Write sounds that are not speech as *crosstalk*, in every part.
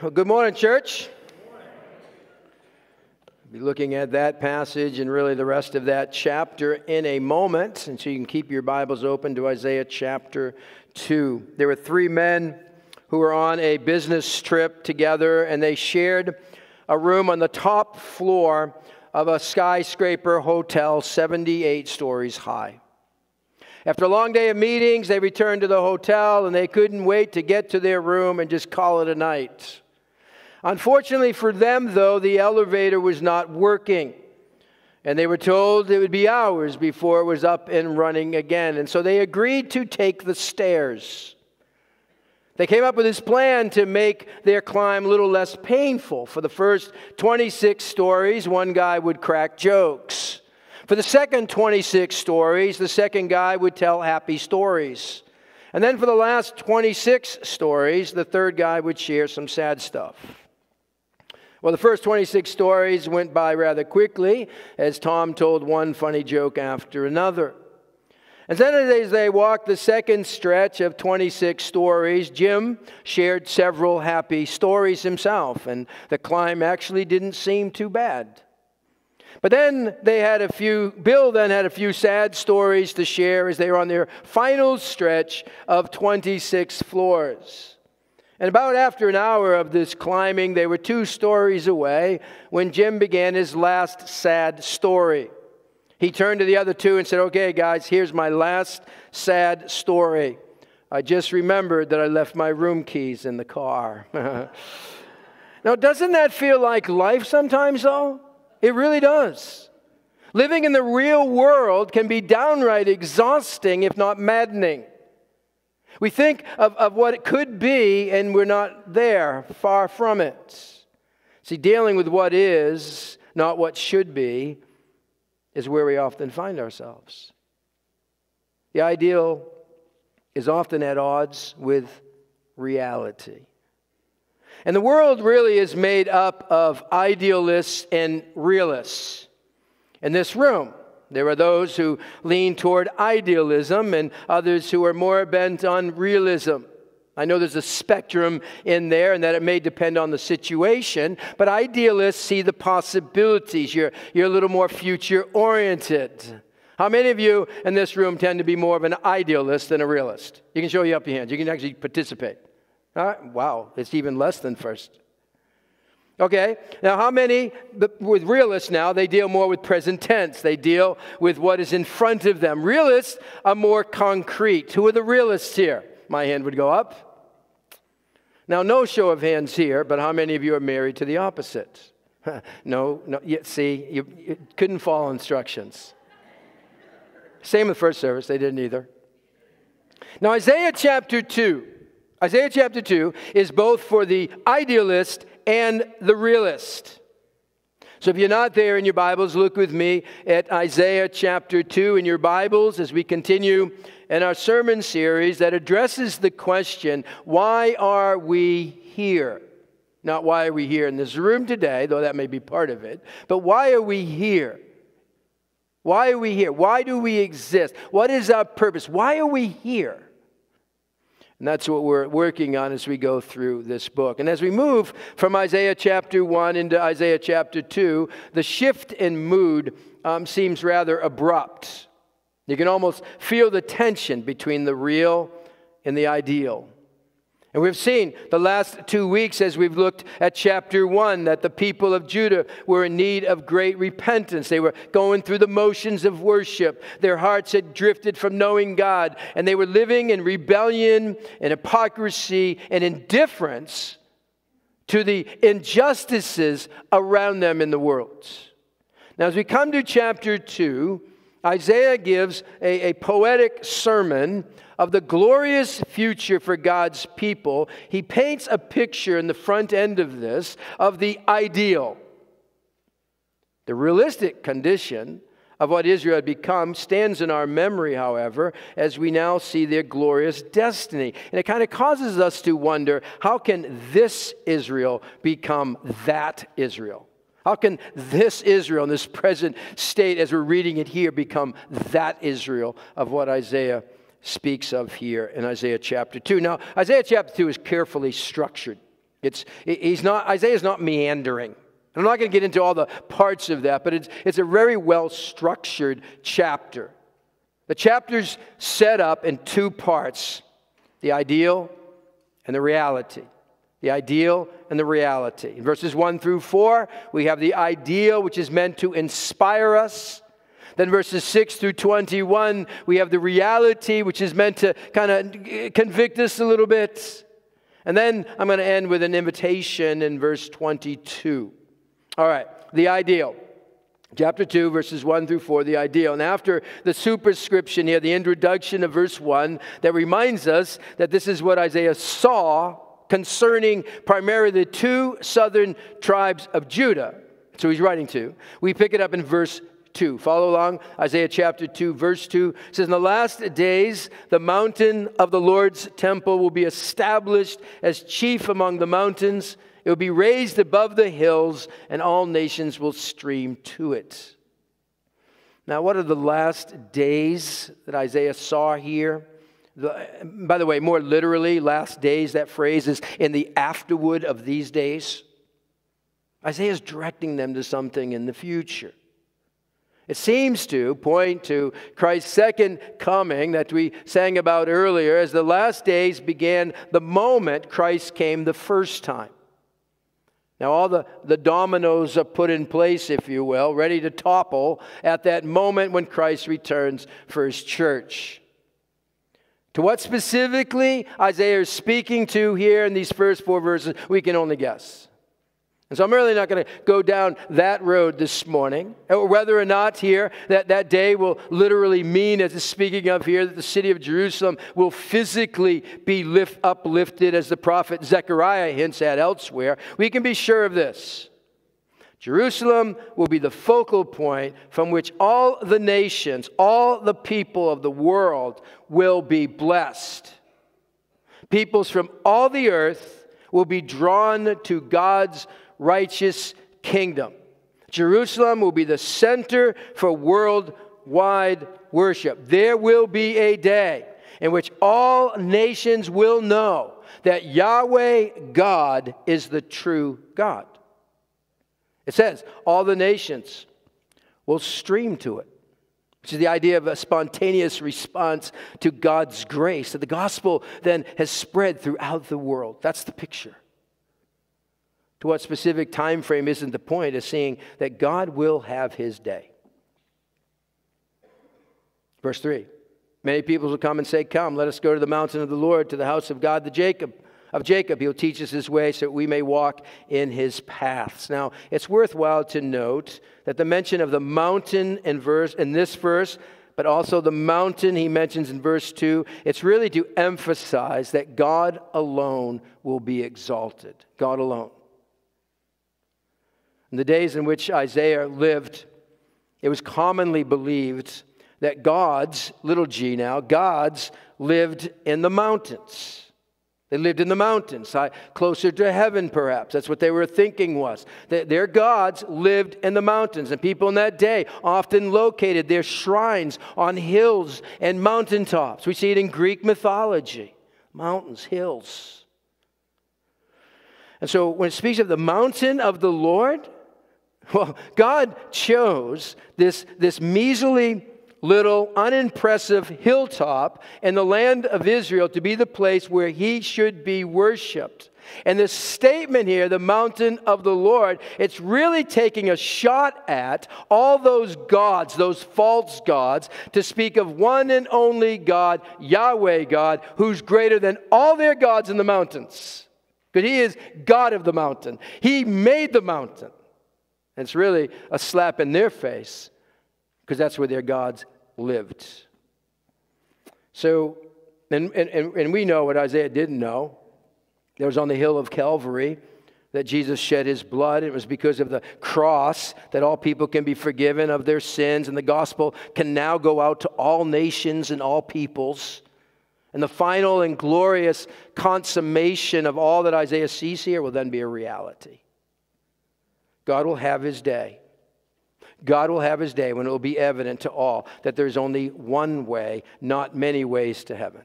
Well, good morning, church. We'll be looking at that passage and really the rest of that chapter in a moment, and so you can keep your Bibles open to Isaiah chapter 2. There were three men who were on a business trip together, and they shared a room on the top floor of a skyscraper hotel 78 stories high. After a long day of meetings, they returned to the hotel and they couldn't wait to get to their room and just call it a night. Unfortunately for them, though, the elevator was not working. And they were told it would be hours before it was up and running again. And so they agreed to take the stairs. They came up with this plan to make their climb a little less painful. For the first 26 stories, one guy would crack jokes. For the second 26 stories, the second guy would tell happy stories. And then for the last 26 stories, the third guy would share some sad stuff. Well, the first 26 stories went by rather quickly as Tom told one funny joke after another. And then as they walked the second stretch of 26 stories, Jim shared several happy stories himself, and the climb actually didn't seem too bad. But then they had a few, Bill then had a few sad stories to share as they were on their final stretch of 26 floors. And about after an hour of this climbing, they were two stories away when Jim began his last sad story. He turned to the other two and said, Okay, guys, here's my last sad story. I just remembered that I left my room keys in the car. *laughs* now, doesn't that feel like life sometimes, though? It really does. Living in the real world can be downright exhausting, if not maddening. We think of, of what it could be, and we're not there, far from it. See, dealing with what is, not what should be, is where we often find ourselves. The ideal is often at odds with reality. And the world really is made up of idealists and realists. In this room, there are those who lean toward idealism and others who are more bent on realism. I know there's a spectrum in there and that it may depend on the situation, but idealists see the possibilities. You're, you're a little more future oriented. How many of you in this room tend to be more of an idealist than a realist? You can show you up your hands. You can actually participate. Wow, it's even less than first. Okay, now how many, with realists now, they deal more with present tense. They deal with what is in front of them. Realists are more concrete. Who are the realists here? My hand would go up. Now, no show of hands here, but how many of you are married to the opposite? *laughs* no, no, see, you, you couldn't follow instructions. Same with first service, they didn't either. Now, Isaiah chapter 2. Isaiah chapter 2 is both for the idealist and the realist. So if you're not there in your Bibles, look with me at Isaiah chapter 2 in your Bibles as we continue in our sermon series that addresses the question why are we here? Not why are we here in this room today, though that may be part of it, but why are we here? Why are we here? Why do we exist? What is our purpose? Why are we here? And that's what we're working on as we go through this book. And as we move from Isaiah chapter 1 into Isaiah chapter 2, the shift in mood um, seems rather abrupt. You can almost feel the tension between the real and the ideal. And we've seen the last two weeks as we've looked at chapter one that the people of Judah were in need of great repentance. They were going through the motions of worship. Their hearts had drifted from knowing God, and they were living in rebellion and hypocrisy and indifference to the injustices around them in the world. Now, as we come to chapter two, Isaiah gives a, a poetic sermon of the glorious future for God's people, he paints a picture in the front end of this of the ideal. The realistic condition of what Israel had become stands in our memory, however, as we now see their glorious destiny. And it kind of causes us to wonder how can this Israel become that Israel? How can this Israel, in this present state, as we're reading it here, become that Israel of what Isaiah speaks of here in Isaiah chapter 2. Now, Isaiah chapter 2 is carefully structured. It's, he's not, Isaiah's not meandering. I'm not going to get into all the parts of that, but it's, it's a very well structured chapter. The chapter's set up in two parts the ideal and the reality. The ideal and the reality. In verses 1 through 4, we have the ideal, which is meant to inspire us. Then verses 6 through 21, we have the reality, which is meant to kind of convict us a little bit. And then I'm going to end with an invitation in verse 22. All right, the ideal. Chapter 2, verses 1 through 4, the ideal. And after the superscription here, the introduction of verse 1, that reminds us that this is what Isaiah saw concerning primarily the two southern tribes of Judah. So he's writing to. We pick it up in verse 2. Follow along. Isaiah chapter 2, verse 2 says, In the last days, the mountain of the Lord's temple will be established as chief among the mountains. It will be raised above the hills, and all nations will stream to it. Now, what are the last days that Isaiah saw here? By the way, more literally, last days, that phrase is in the afterward of these days. Isaiah is directing them to something in the future. It seems to point to Christ's second coming that we sang about earlier as the last days began the moment Christ came the first time. Now, all the, the dominoes are put in place, if you will, ready to topple at that moment when Christ returns for his church. To what specifically Isaiah is speaking to here in these first four verses, we can only guess. And so I'm really not going to go down that road this morning. Or whether or not here that that day will literally mean, as it's speaking of here, that the city of Jerusalem will physically be lift, uplifted, as the prophet Zechariah hints at elsewhere. We can be sure of this. Jerusalem will be the focal point from which all the nations, all the people of the world will be blessed. Peoples from all the earth will be drawn to God's righteous kingdom. Jerusalem will be the center for worldwide worship. There will be a day in which all nations will know that Yahweh God is the true God. It says, all the nations will stream to it, which is the idea of a spontaneous response to God's grace. That the gospel then has spread throughout the world. That's the picture to what specific time frame isn't the point, is seeing that God will have his day. Verse 3 Many people will come and say, Come, let us go to the mountain of the Lord, to the house of God, the Jacob. Of Jacob, he'll teach us his way so that we may walk in his paths. Now, it's worthwhile to note that the mention of the mountain in verse in this verse but also the mountain he mentions in verse 2, it's really to emphasize that God alone will be exalted. God alone. In the days in which Isaiah lived, it was commonly believed that gods, little g now, gods lived in the mountains. They lived in the mountains, closer to heaven, perhaps. That's what they were thinking was. Their gods lived in the mountains, and people in that day often located their shrines on hills and mountaintops. We see it in Greek mythology mountains, hills. And so when it speaks of the mountain of the Lord, *laughs* well, God chose this, this measly little unimpressive hilltop in the land of Israel to be the place where he should be worshiped. And this statement here, the mountain of the Lord, it's really taking a shot at all those gods, those false gods, to speak of one and only God, Yahweh God, who's greater than all their gods in the mountains. Because he is God of the mountain. He made the mountain. And it's really a slap in their face because that's where their gods lived. So, and, and, and we know what Isaiah didn't know. There was on the hill of Calvary that Jesus shed his blood. It was because of the cross that all people can be forgiven of their sins, and the gospel can now go out to all nations and all peoples. And the final and glorious consummation of all that Isaiah sees here will then be a reality. God will have his day. God will have his day when it will be evident to all that there's only one way, not many ways to heaven.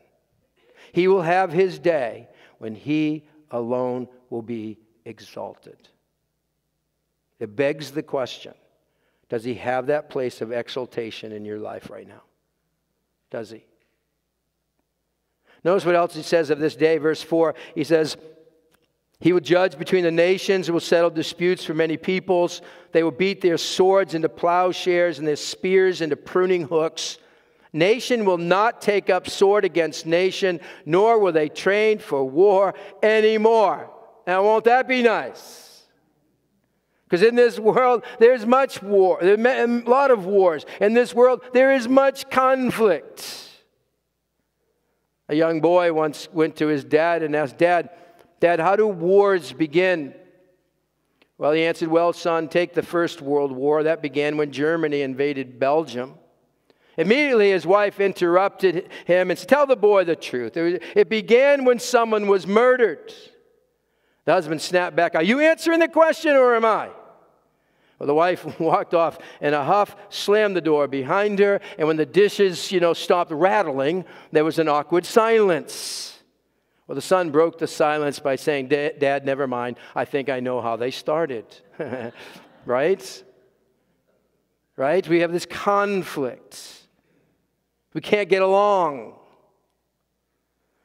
He will have his day when he alone will be exalted. It begs the question Does he have that place of exaltation in your life right now? Does he? Notice what else he says of this day, verse 4. He says, He will judge between the nations, and will settle disputes for many peoples. They will beat their swords into plowshares and their spears into pruning hooks. Nation will not take up sword against nation, nor will they train for war anymore. Now, won't that be nice? Because in this world, there's much war, there's a lot of wars. In this world, there is much conflict. A young boy once went to his dad and asked, Dad, Dad, how do wars begin? Well, he answered, Well, son, take the First World War. That began when Germany invaded Belgium. Immediately, his wife interrupted him and said, Tell the boy the truth. It began when someone was murdered. The husband snapped back, Are you answering the question or am I? Well, the wife *laughs* walked off in a huff, slammed the door behind her, and when the dishes, you know, stopped rattling, there was an awkward silence. Well, the son broke the silence by saying, Dad, never mind. I think I know how they started. *laughs* right? Right? We have this conflict. We can't get along.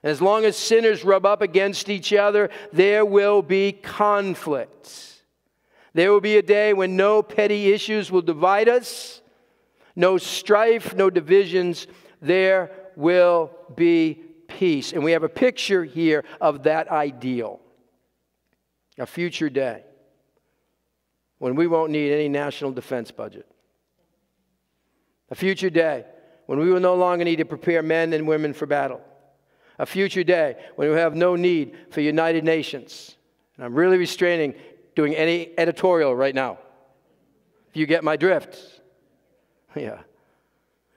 And as long as sinners rub up against each other, there will be conflict. There will be a day when no petty issues will divide us, no strife, no divisions. There will be peace. And we have a picture here of that ideal a future day when we won't need any national defense budget, a future day when we will no longer need to prepare men and women for battle, a future day when we have no need for United Nations. And I'm really restraining doing any editorial right now. If you get my drift. *laughs* Yeah.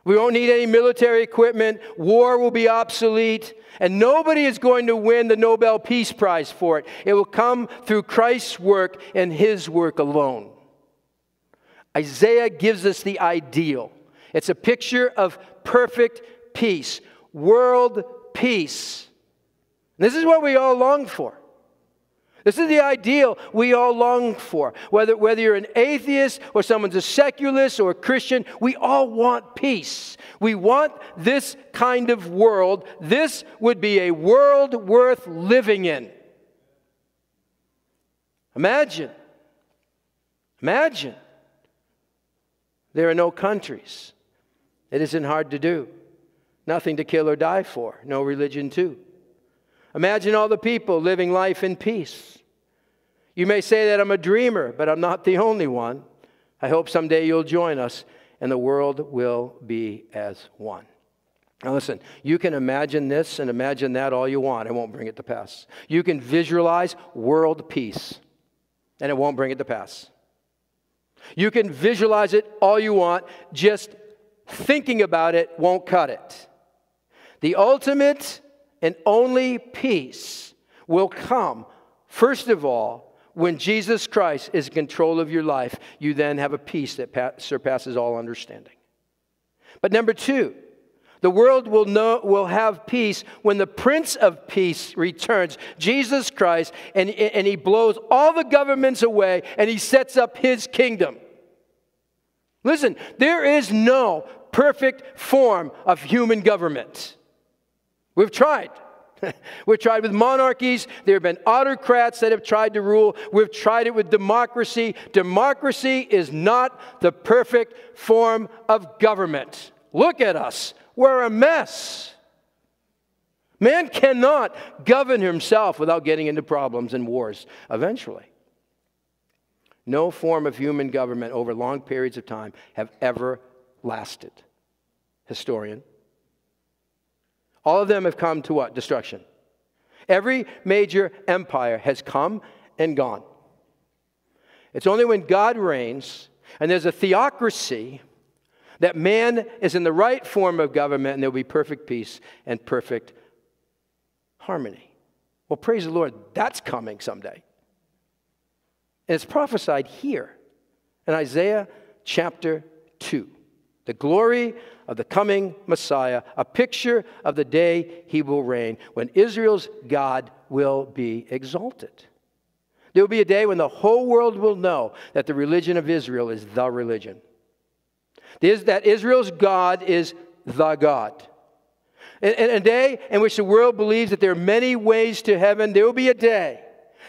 We won't need any military equipment. War will be obsolete. And nobody is going to win the Nobel Peace Prize for it. It will come through Christ's work and his work alone. Isaiah gives us the ideal. It's a picture of perfect peace, world peace. this is what we all long for. This is the ideal we all long for. Whether, whether you're an atheist or someone's a secularist or a Christian, we all want peace. We want this kind of world. This would be a world worth living in. Imagine. Imagine. There are no countries. It isn't hard to do. Nothing to kill or die for. No religion, too. Imagine all the people living life in peace. You may say that I'm a dreamer, but I'm not the only one. I hope someday you'll join us and the world will be as one. Now, listen, you can imagine this and imagine that all you want. It won't bring it to pass. You can visualize world peace, and it won't bring it to pass. You can visualize it all you want, just thinking about it won't cut it. The ultimate and only peace will come, first of all, when Jesus Christ is in control of your life. You then have a peace that surpasses all understanding. But number two, the world will, know, will have peace when the Prince of Peace returns, Jesus Christ, and, and he blows all the governments away and he sets up his kingdom. Listen, there is no perfect form of human government. We've tried. *laughs* We've tried with monarchies. There have been autocrats that have tried to rule. We've tried it with democracy. Democracy is not the perfect form of government. Look at us. We're a mess. Man cannot govern himself without getting into problems and wars eventually. No form of human government over long periods of time have ever lasted. Historian. All of them have come to what? Destruction. Every major empire has come and gone. It's only when God reigns and there's a theocracy that man is in the right form of government and there'll be perfect peace and perfect harmony. Well, praise the Lord, that's coming someday. And it's prophesied here in Isaiah chapter 2. The glory of the coming Messiah, a picture of the day he will reign, when Israel's God will be exalted. There will be a day when the whole world will know that the religion of Israel is the religion. Is that Israel's God is the God. In a day in which the world believes that there are many ways to heaven, there will be a day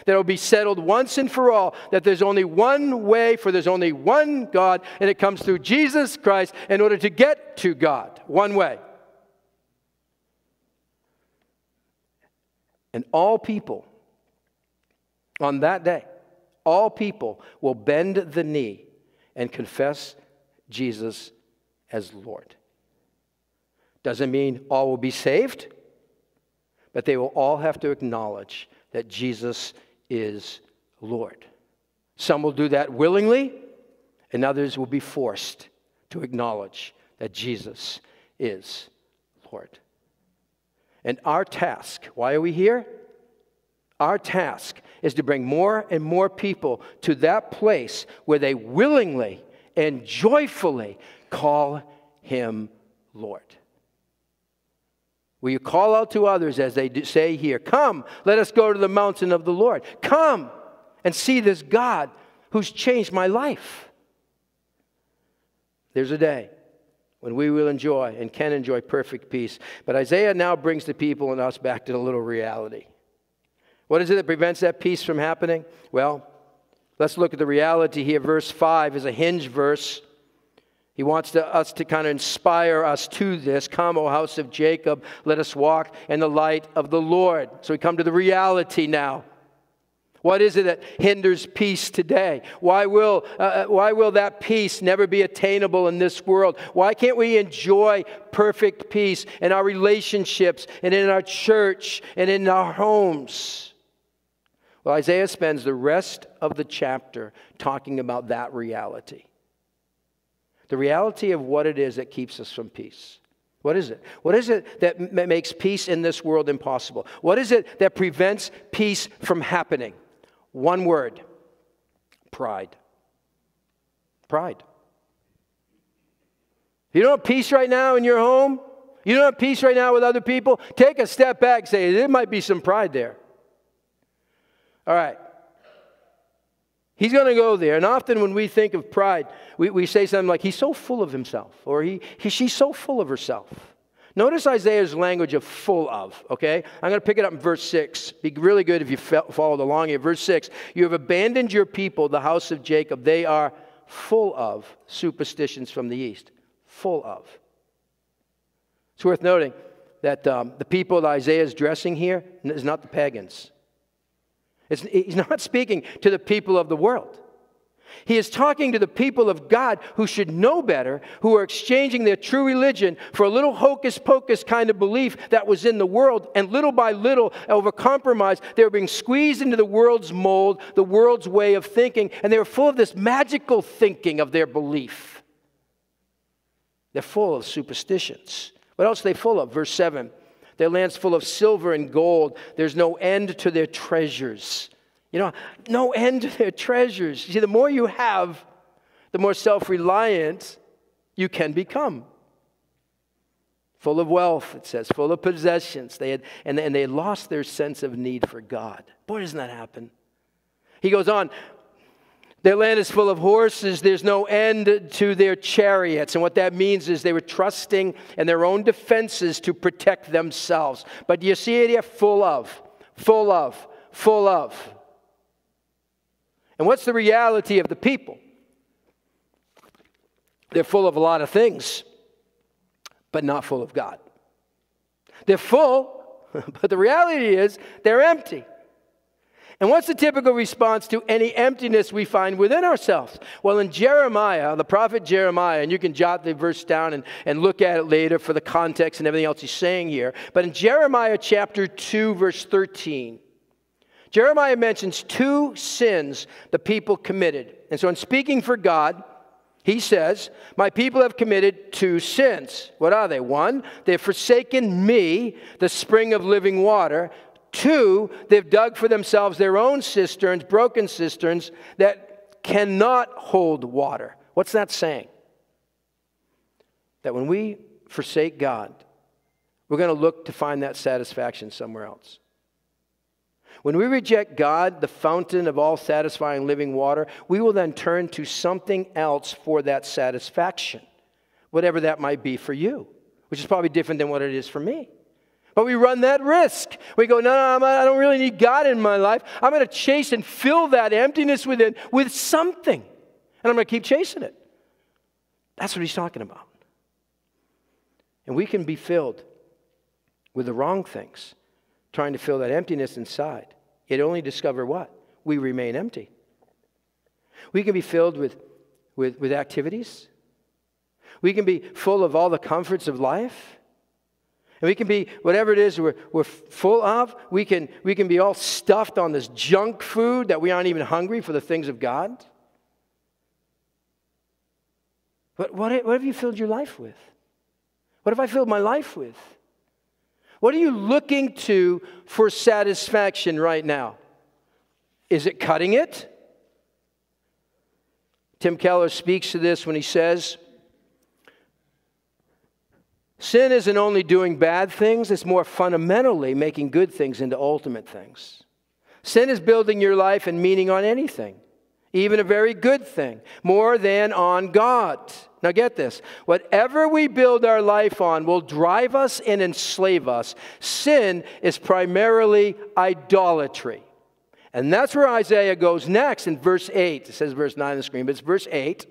that it will be settled once and for all that there's only one way, for there's only one God, and it comes through Jesus Christ in order to get to God. One way. And all people on that day, all people will bend the knee and confess Jesus as Lord. Doesn't mean all will be saved, but they will all have to acknowledge that Jesus is Lord. Some will do that willingly, and others will be forced to acknowledge that Jesus is Lord. And our task, why are we here? Our task is to bring more and more people to that place where they willingly and joyfully call him Lord. Will you call out to others as they say here, Come, let us go to the mountain of the Lord. Come and see this God who's changed my life. There's a day when we will enjoy and can enjoy perfect peace. But Isaiah now brings the people and us back to a little reality. What is it that prevents that peace from happening? Well, let's look at the reality here. Verse 5 is a hinge verse. He wants to, us to kind of inspire us to this. Come, O house of Jacob, let us walk in the light of the Lord. So we come to the reality now. What is it that hinders peace today? Why will, uh, uh why will that peace never be attainable in this world? Why can't we enjoy perfect peace in our relationships and in our church and in our homes? Well, Isaiah spends the rest of the chapter talking about that reality. The reality of what it is that keeps us from peace. What is it? What is it that makes peace in this world impossible? What is it that prevents peace from happening? One word pride. Pride. You don't have peace right now in your home? You don't have peace right now with other people? Take a step back say, there might be some pride there. All right. He's going to go there. And often when we think of pride, we, we say something like, he's so full of himself, or he, he, she's so full of herself. Notice Isaiah's language of full of, okay? I'm going to pick it up in verse 6. Be really good if you followed along here. Verse 6 You have abandoned your people, the house of Jacob. They are full of superstitions from the east. Full of. It's worth noting that um, the people that Isaiah is dressing here is not the pagans. He's *laughs* not speaking to the people of the world. He is talking to the people of God who should know better, who are exchanging their true religion for a little hocus pocus kind of belief that was in the world. And little by little, over compromise, they were being squeezed into the world's mold, the world's way of thinking, and they were full of this magical thinking of their belief. They're full of superstitions. What else are they full of? Verse 7 their land's full of silver and gold. There's no end to their treasures. You know, no end to their treasures. You see, the more you have, the more self reliant you can become. Full of wealth, it says, full of possessions. They had, and, and they lost their sense of need for God. Boy, doesn't that happen? He goes on, their land is full of horses. There's no end to their chariots. And what that means is they were trusting in their own defenses to protect themselves. But you see it here? Full of, full of, full of. And what's the reality of the people? They're full of a lot of things, but not full of God. They're full, *laughs* but the reality is they're empty. And what's the typical response to any emptiness we find within ourselves? Well, in Jeremiah, the prophet Jeremiah, and you can jot the verse down and, and look at it later for the context and everything else he's saying here. But in Jeremiah chapter 2, verse 13, Jeremiah mentions two sins the people committed. And so, in speaking for God, he says, My people have committed two sins. What are they? One, they've forsaken me, the spring of living water. Two, they've dug for themselves their own cisterns, broken cisterns, that cannot hold water. What's that saying? That when we forsake God, we're going to look to find that satisfaction somewhere else. When we reject God, the fountain of all satisfying living water, we will then turn to something else for that satisfaction, whatever that might be for you, which is probably different than what it is for me. But we run that risk. We go, no, no, I don't really need God in my life. I'm going to chase and fill that emptiness within with something. And I'm going to keep chasing it. That's what he's talking about. And we can be filled with the wrong things, trying to fill that emptiness inside. It only discover what? We remain empty. We can be filled with, with, with activities. We can be full of all the comforts of life. And we can be, whatever it is we're, we're full of, we can, we can be all stuffed on this junk food that we aren't even hungry for the things of God. What, what, what have you filled your life with? What have I filled my life with? What are you looking to for satisfaction right now? Is it cutting it? Tim Keller speaks to this when he says, Sin isn't only doing bad things, it's more fundamentally making good things into ultimate things. Sin is building your life and meaning on anything, even a very good thing, more than on God. Now, get this whatever we build our life on will drive us and enslave us. Sin is primarily idolatry. And that's where Isaiah goes next in verse 8. It says verse 9 on the screen, but it's verse 8.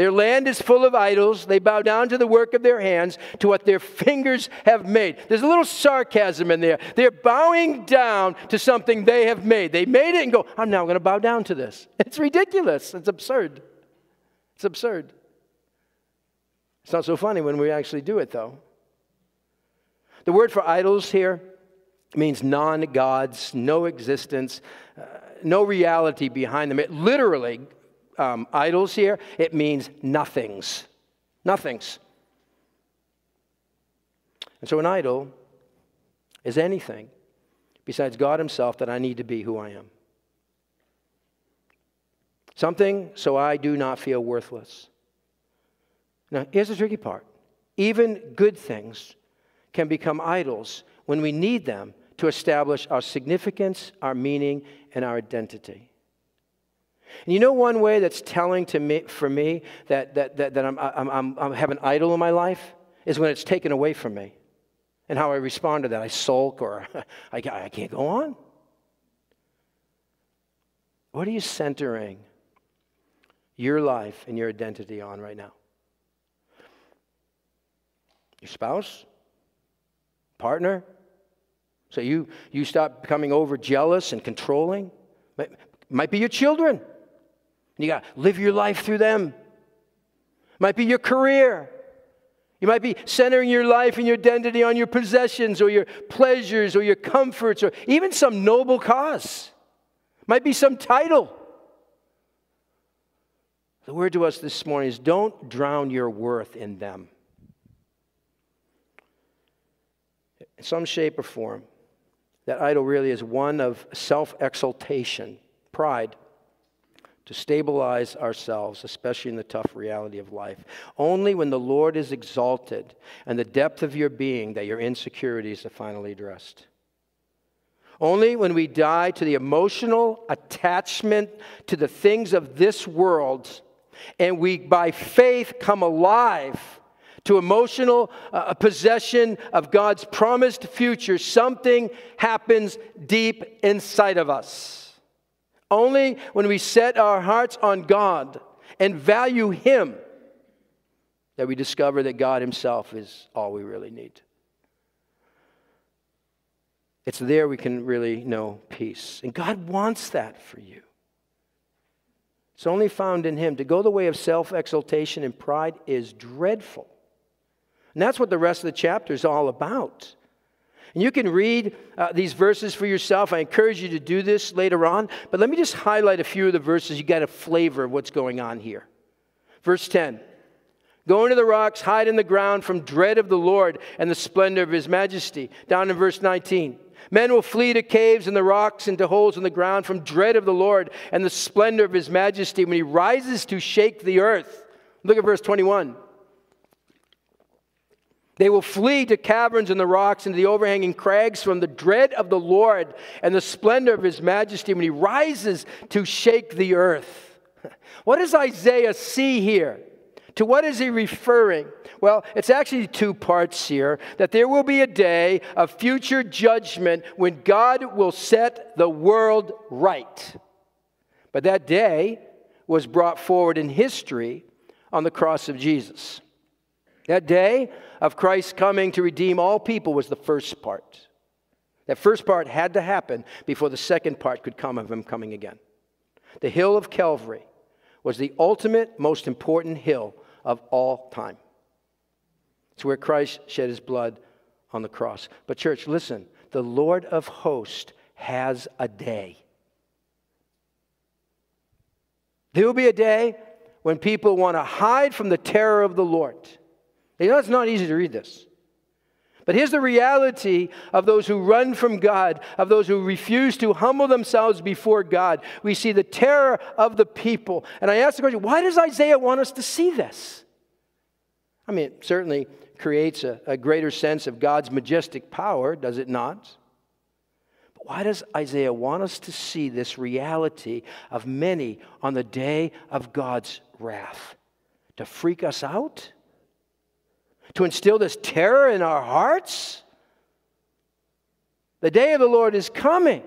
Their land is full of idols. They bow down to the work of their hands, to what their fingers have made. There's a little sarcasm in there. They're bowing down to something they have made. They made it and go, I'm now going to bow down to this. *laughs* It's ridiculous. It's absurd. It's absurd. It's not so funny when we actually do it, though. The word for idols here means non gods, no existence, uh, no reality behind them. It literally um, idols here, it means nothings. Nothings. And so an idol is anything besides God Himself that I need to be who I am. Something so I do not feel worthless. Now, here's the tricky part even good things can become idols when we need them to establish our significance, our meaning, and our identity. And you know one way that's telling to me, for me that, that, that, that I'm, I'm, I'm, I have an idol in my life is when it's taken away from me and how I respond to that. I sulk or *laughs* I, I can't go on. What are you centering your life and your identity on right now? Your spouse? Partner? So you, you stop becoming over jealous and controlling? Might, might be your children. You got to live your life through them. Might be your career. You might be centering your life and your identity on your possessions or your pleasures or your comforts or even some noble cause. Might be some title. The word to us this morning is don't drown your worth in them. In some shape or form, that idol really is one of self exaltation, pride to stabilize ourselves, especially in the tough reality of life. Only when the Lord is exalted and the depth of your being that your insecurities are finally addressed. Only when we die to the emotional attachment to the things of this world and we, by faith, come alive to emotional uh, possession of God's promised future, something happens deep inside of us. Only when we set our hearts on God and value Him that we discover that God Himself is all we really need. It's there we can really know peace. And God wants that for you. It's only found in Him. To go the way of self exaltation and pride is dreadful. And that's what the rest of the chapter is all about. And you can read uh, these verses for yourself. I encourage you to do this later on. But let me just highlight a few of the verses. You get a flavor of what's going on here. Verse 10 Go into the rocks, hide in the ground from dread of the Lord and the splendor of his majesty. Down in verse 19. Men will flee to caves and the rocks and to holes in the ground from dread of the Lord and the splendor of his majesty when he rises to shake the earth. Look at verse 21. They will flee to caverns in the rocks and to the overhanging crags from the dread of the Lord and the splendor of his majesty when he rises to shake the earth. *laughs* What does Isaiah see here? To what is he referring? Well, it's actually two parts here that there will be a day of future judgment when God will set the world right. But that day was brought forward in history on the cross of Jesus. That day of Christ coming to redeem all people was the first part. That first part had to happen before the second part could come of him coming again. The hill of Calvary was the ultimate, most important hill of all time. It's where Christ shed his blood on the cross. But, church, listen the Lord of hosts has a day. There will be a day when people want to hide from the terror of the Lord. You know, it's not easy to read this. But here's the reality of those who run from God, of those who refuse to humble themselves before God. We see the terror of the people. And I ask the question why does Isaiah want us to see this? I mean, it certainly creates a, a greater sense of God's majestic power, does it not? But why does Isaiah want us to see this reality of many on the day of God's wrath? To freak us out? To instill this terror in our hearts? The day of the Lord is coming.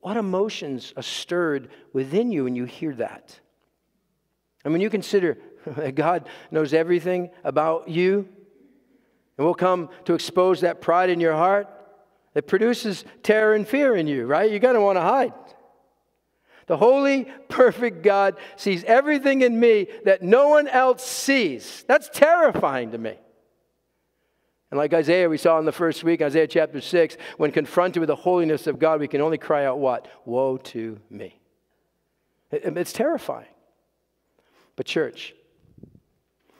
What emotions are stirred within you when you hear that? And when you consider that *laughs* God knows everything about you, and will come to expose that pride in your heart that produces terror and fear in you, right? You're going to want to hide. The holy, perfect God sees everything in me that no one else sees. That's terrifying to me. And like Isaiah, we saw in the first week, Isaiah chapter 6, when confronted with the holiness of God, we can only cry out, What? Woe to me. It's terrifying. But, church,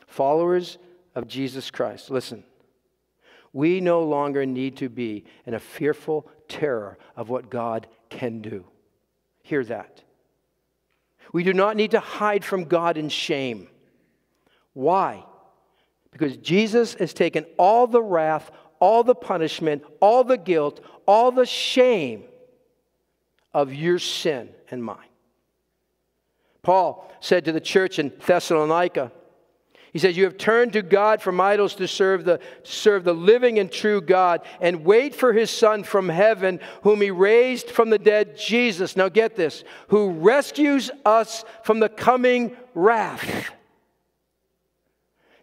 followers of Jesus Christ, listen, we no longer need to be in a fearful terror of what God can do. Hear that. We do not need to hide from God in shame. Why? Because Jesus has taken all the wrath, all the punishment, all the guilt, all the shame of your sin and mine. Paul said to the church in Thessalonica, he says, You have turned to God from idols to serve the, serve the living and true God and wait for his Son from heaven, whom he raised from the dead, Jesus. Now get this, who rescues us from the coming wrath.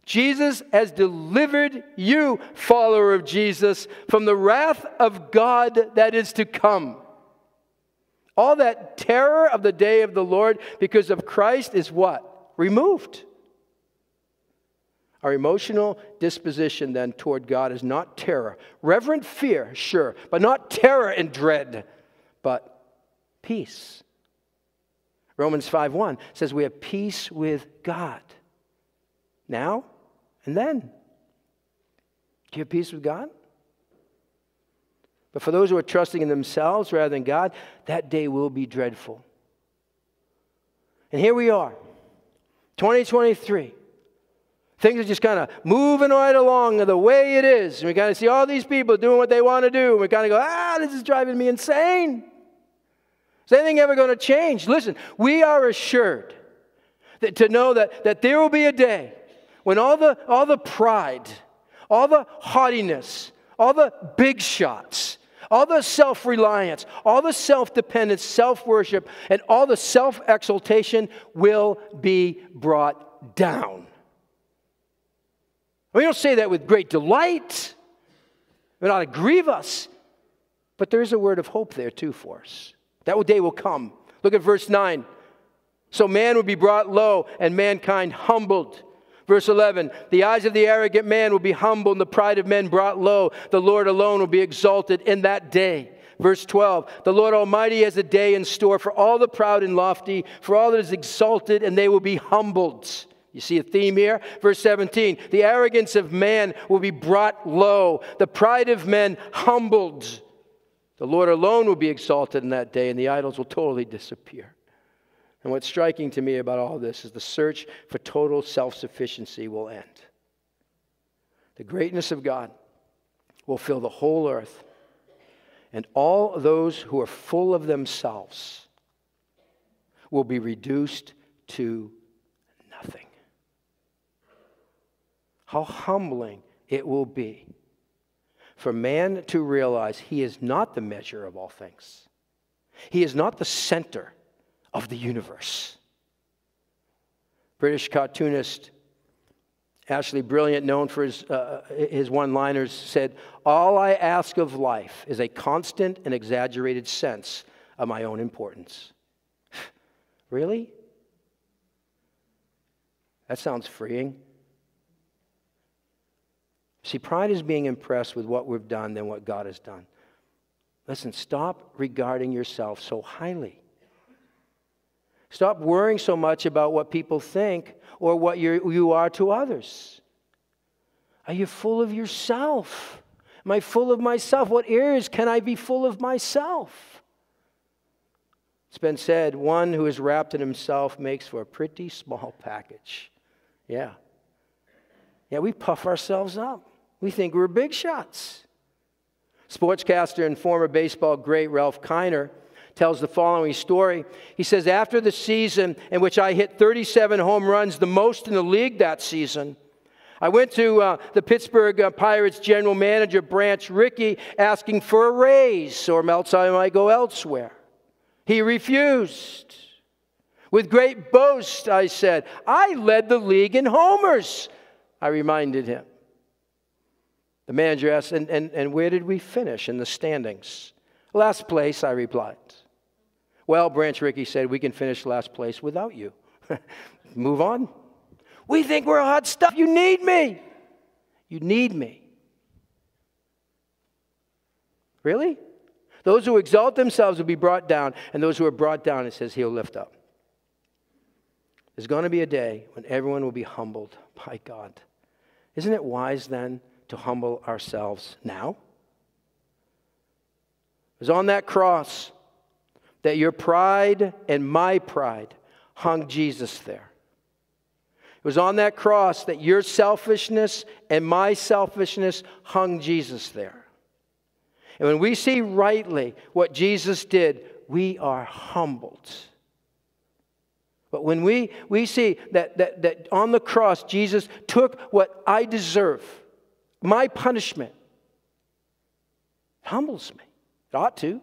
Jesus has delivered you, follower of Jesus, from the wrath of God that is to come. All that terror of the day of the Lord because of Christ is what? Removed. Our emotional disposition then toward God is not terror. Reverent fear, sure, but not terror and dread, but peace. Romans 5:1 says we have peace with God. Now and then. Do you have peace with God? But for those who are trusting in themselves rather than God, that day will be dreadful. And here we are, 2023. Things are just kind of moving right along the way it is. And we kind of see all these people doing what they want to do. And we kind of go, ah, this is driving me insane. Is anything ever going to change? Listen, we are assured that, to know that, that there will be a day when all the, all the pride, all the haughtiness, all the big shots, all the self reliance, all the self dependence, self worship, and all the self exaltation will be brought down. We don't say that with great delight. It ought to grieve us. But there is a word of hope there too for us. That day will come. Look at verse 9. So man will be brought low and mankind humbled. Verse 11 The eyes of the arrogant man will be humbled, and the pride of men brought low. The Lord alone will be exalted in that day. Verse 12 The Lord Almighty has a day in store for all the proud and lofty, for all that is exalted, and they will be humbled. You see a theme here? Verse 17 The arrogance of man will be brought low, the pride of men humbled. The Lord alone will be exalted in that day, and the idols will totally disappear. And what's striking to me about all this is the search for total self sufficiency will end. the greatness of God will fill the whole earth, and all those who are full of themselves will be reduced to nothing. How humbling it will be for man to realize he is not the measure of all things, he is not the center of the universe. British cartoonist Ashleigh Brilliant, known for his, uh, his one liners, said, All I ask of life is a constant and exaggerated sense of my own importance. *sighs* really? That sounds freeing. See, pride is being impressed with what we've done than what God has done. Listen, stop regarding yourself so highly. Stop worrying so much about what people think or what you are to others. Are you full of yourself? Am I full of myself? What areas can I be full of myself? It's been said one who is wrapped in himself makes for a pretty small *laughs* package. Yeah. Yeah, we puff ourselves up. We think we're big shots. Sportscaster and former baseball great Ralph Kiner tells the following story. He says, After the season in which I hit 37 home runs, the most in the league that season, I went to uh, the Pittsburgh uh, Pirates general manager, Branch Rickey, asking for a raise, or else I might go elsewhere. He refused. With great boast, I said, I led the league in homers. I reminded him. The manager asked, and, and, and where did we finish in the standings? Last place, I replied. Well, Branch Rickey said, we can finish last place without you. *laughs* Move on. We think we're hot stuff. You need me. You need me. Really? Those who exalt themselves will be brought down, and those who are brought down, it says, he'll lift up. There's going to be a day when everyone will be humbled by God. Isn't it wise then to humble ourselves now? It was on that cross that your pride and my pride hung Jesus there. It was on that cross that your selfishness and my selfishness hung Jesus there. And when we see rightly what Jesus did, we are humbled. But when we, we see that, that, that on the cross, Jesus took what I deserve, my punishment, it humbles me. It ought to.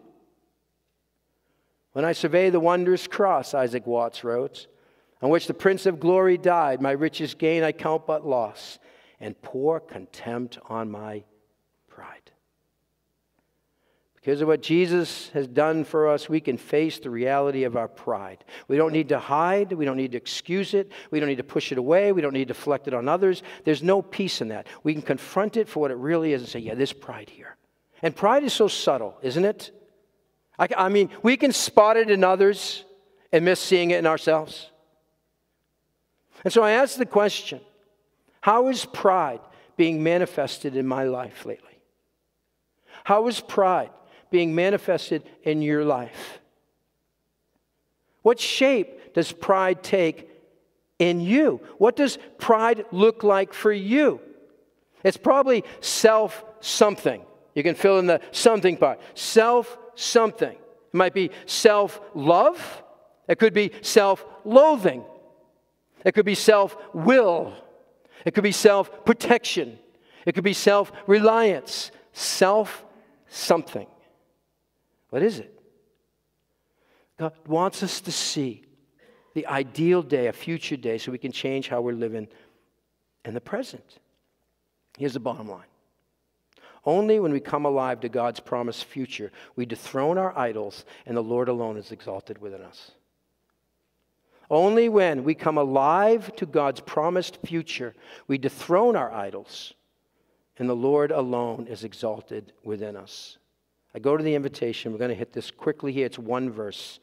When I survey the wondrous cross, Isaac Watts wrote, on which the Prince of Glory died, my richest gain I count but loss, and pour contempt on my pride. Because of what Jesus has done for us, we can face the reality of our pride. We don't need to hide. We don't need to excuse it. We don't need to push it away. We don't need to deflect it on others. There's no peace in that. We can confront it for what it really is and say, yeah, there's pride here. And pride is so subtle, isn't it? I, I mean, we can spot it in others and miss seeing it in ourselves. And so I ask the question how is pride being manifested in my life lately? How is pride being manifested in your life? What shape does pride take in you? What does pride look like for you? It's probably self something. You can fill in the something part. Self something. It might be self love, it could be self loathing, it could be self will, it could be self protection, it could be self reliance, self something. What is it? God wants us to see the ideal day, a future day, so we can change how we're living in the present. Here's the bottom line only when we come alive to God's promised future, we dethrone our idols and the Lord alone is exalted within us. Only when we come alive to God's promised future, we dethrone our idols and the Lord alone is exalted within us. I go to the invitation. We're going to hit this quickly here. It's one verse.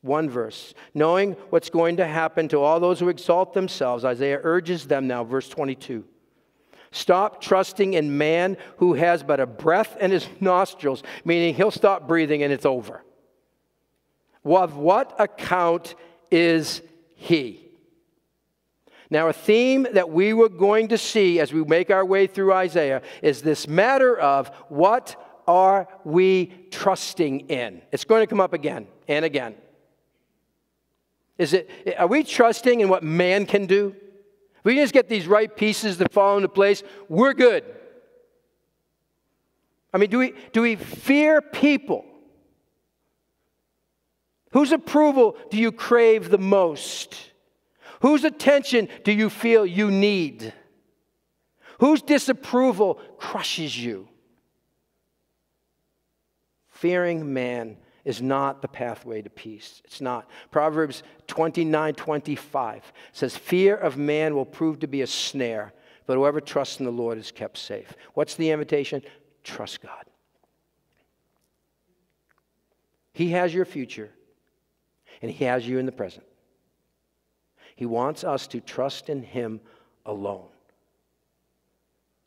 One verse. Knowing what's going to happen to all those who exalt themselves, Isaiah urges them now, verse 22. Stop trusting in man who has but a breath in his nostrils, meaning he'll stop breathing and it's over. Of what account is he? Now, a theme that we were going to see as we make our way through Isaiah is this matter of what are we trusting in? It's going to come up again and again. Is it, are we trusting in what man can do? If we just get these right pieces to fall into place, we're good. I mean, do we, do we fear people? Whose approval do you crave the most? Whose attention do you feel you need? Whose disapproval crushes you? Fearing man is not the pathway to peace. It's not. Proverbs 29 25 says, Fear of man will prove to be a snare, but whoever trusts in the Lord is kept safe. What's the invitation? Trust God. He has your future, and He has you in the present. He wants us to trust in Him alone.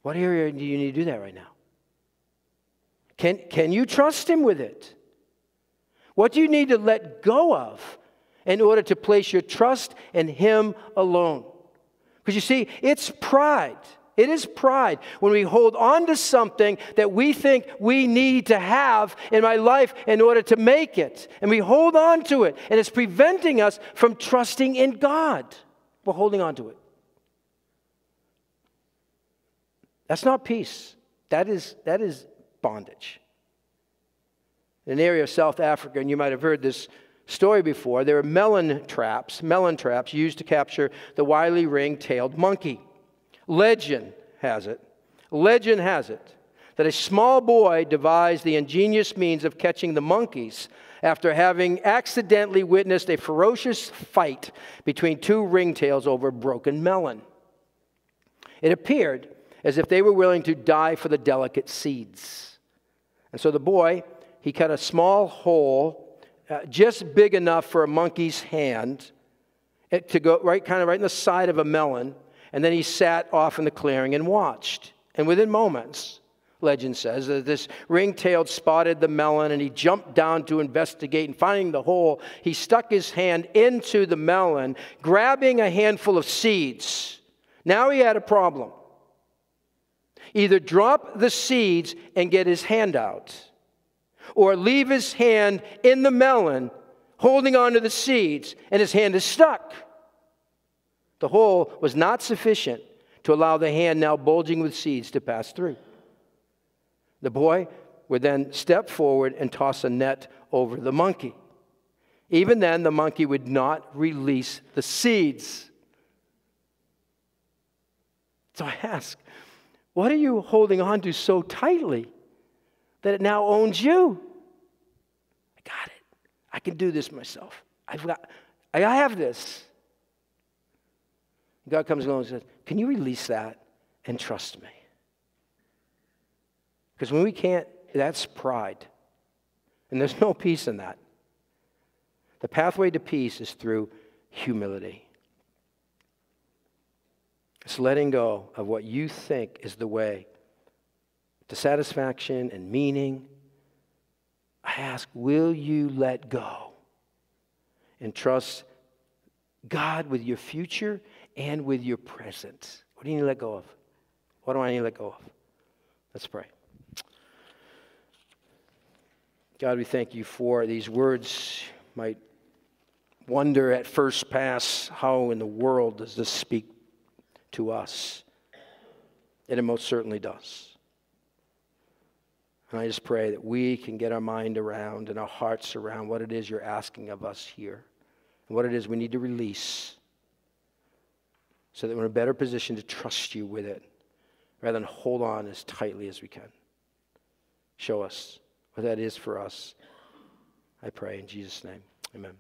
What area do you need to do that right now? Can, can you trust Him with it? What do you need to let go of in order to place your trust in Him alone? Because you see, it's pride. It is pride when we hold on to something that we think we need to have in my life in order to make it. And we hold on to it, and it's preventing us from trusting in God. We're holding on to it. That's not peace, that is, that is bondage. In an area of South Africa, and you might have heard this story before, there are melon traps, melon traps used to capture the wily ring-tailed monkey. Legend has it, legend has it, that a small boy devised the ingenious means of catching the monkeys after having accidentally witnessed a ferocious fight between two ringtails over a broken melon. It appeared as if they were willing to die for the delicate seeds. And so the boy, he cut a small hole uh, just big enough for a monkey's hand eh, to go right kind of right in the side of a melon and then he sat off in the clearing and watched. And within moments, legend says, that this ring tailed spotted the melon and he jumped down to investigate. And finding the hole, he stuck his hand into the melon, grabbing a handful of seeds. Now he had a problem. Either drop the seeds and get his hand out, or leave his hand in the melon, holding on to the seeds, and his hand is stuck. The hole was not sufficient to allow the hand now bulging with seeds to pass through. The boy would then step forward and toss a net over the monkey. Even then, the monkey would not release the seeds. So I ask, what are you holding on to so tightly that it now owns you? I got it. I can do this myself. I've got, I have this. God comes along and says, Can you release that and trust me? Because when we can't, that's pride. And there's no peace in that. The pathway to peace is through humility. It's letting go of what you think is the way to satisfaction and meaning. I ask, will you let go and trust God with your future and with your present. What do you need to let go of? What do I need to let go of? Let's pray. God, we thank you for these words. Might wonder at first pass how in the world does this speak to us? And it most certainly does. And I just pray that we can get our mind around and our hearts around what it is you're asking of us here and what it is we need to release so that we're in a better position to trust you with it rather than hold on as tightly as we can. Show us what that is for us. I pray in Jesus' name. Amen.